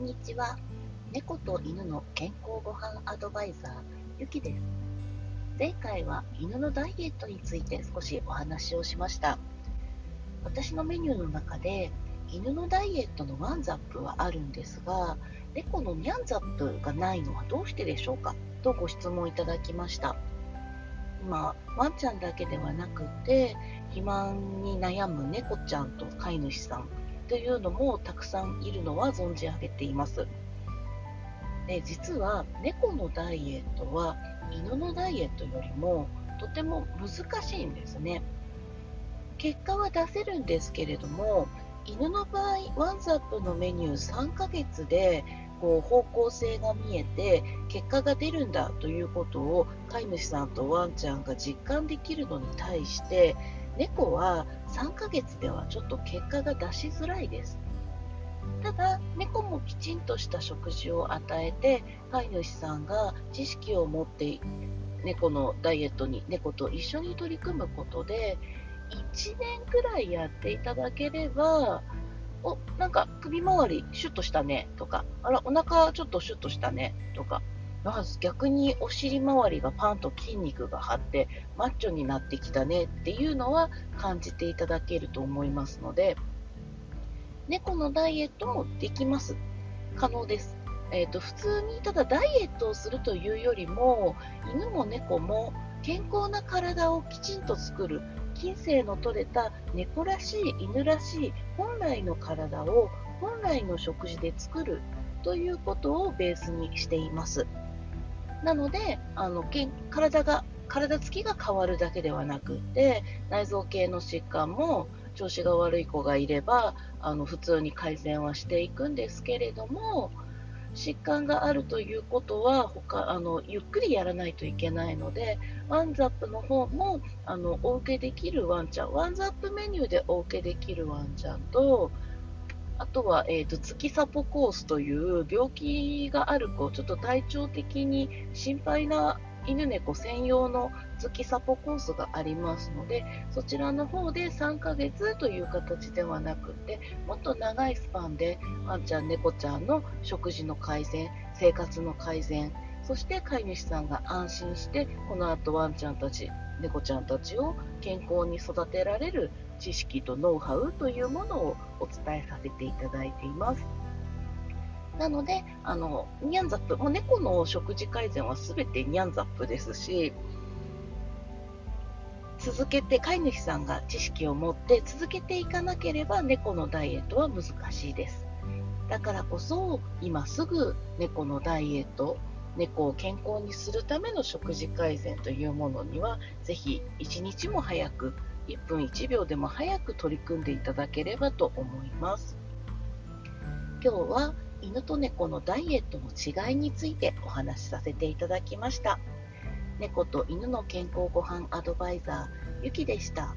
んにちは。猫と犬の健康ごはんアドバイザーゆきです。前回は犬のダイエットについて少しお話をしました。私のメニューの中で犬のダイエットのワンザップはあるんですが猫のニャンザップがないのはどうしてでしょうか？とご質問いただきました。今ワンちゃんだけではなくて肥満に悩む猫ちゃんと飼い主さんというのもたくさんいるのは存じ上げています。で実は猫のダイエットは犬のダイエットよりもとても難しいんですね。結果は出せるんですけれども犬の場合ワンザップのメニュー3ヶ月でこう方向性が見えて結果が出るんだということを飼い主さんとワンちゃんが実感できるのに対して猫は3ヶ月ではちょっと結果が出しづらいです。ただ、猫もきちんとした食事を与えて、飼い主さんが知識を持って猫のダイエットに猫と一緒に取り組むことで、1年くらいやっていただければ、お、なんか首周りシュッとしたねとか、あら、お腹ちょっとシュッとしたねとか、まず逆にお尻周りがパンと筋肉が張ってマッチョになってきたねっていうのは感じていただけると思いますので猫のダイエットもできます可能です、えーと、普通にただダイエットをするというよりも犬も猫も健康な体をきちんと作る金星の取れた猫らしい犬らしい本来の体を本来の食事で作るということをベースにしています。なのであの体が体つきが変わるだけではなくて内臓系の疾患も調子が悪い子がいればあの普通に改善はしていくんですけれども疾患があるということは他あのゆっくりやらないといけないのでワンザップの方もあのお受けできるワンちゃんワンザップメニューでお受けできるワンちゃんとあとは、えーと、月サポコースという病気がある子、ちょっと体調的に心配な犬猫専用の月サポコースがありますので、そちらの方で3ヶ月という形ではなくて、もっと長いスパンでワンちゃん、猫ちゃんの食事の改善、生活の改善、そして飼い主さんが安心して、この後ワンちゃんたち、猫ちゃんたちを健康に育てられる知識とノウハウというものをお伝えさせていただいています。なので、あの、ニャンザップ、もう猫の食事改善は全てニャンザップですし、続けて、飼い主さんが知識を持って続けていかなければ猫のダイエットは難しいです。だからこそ、今すぐ猫のダイエット、猫を健康にするための食事改善というものには、ぜひ一日も早く1分1秒でも早く取り組んでいただければと思います。今日は犬と猫のダイエットの違いについてお話しさせていただきました。猫と犬の健康ごはんアドバイザー、ゆきでした。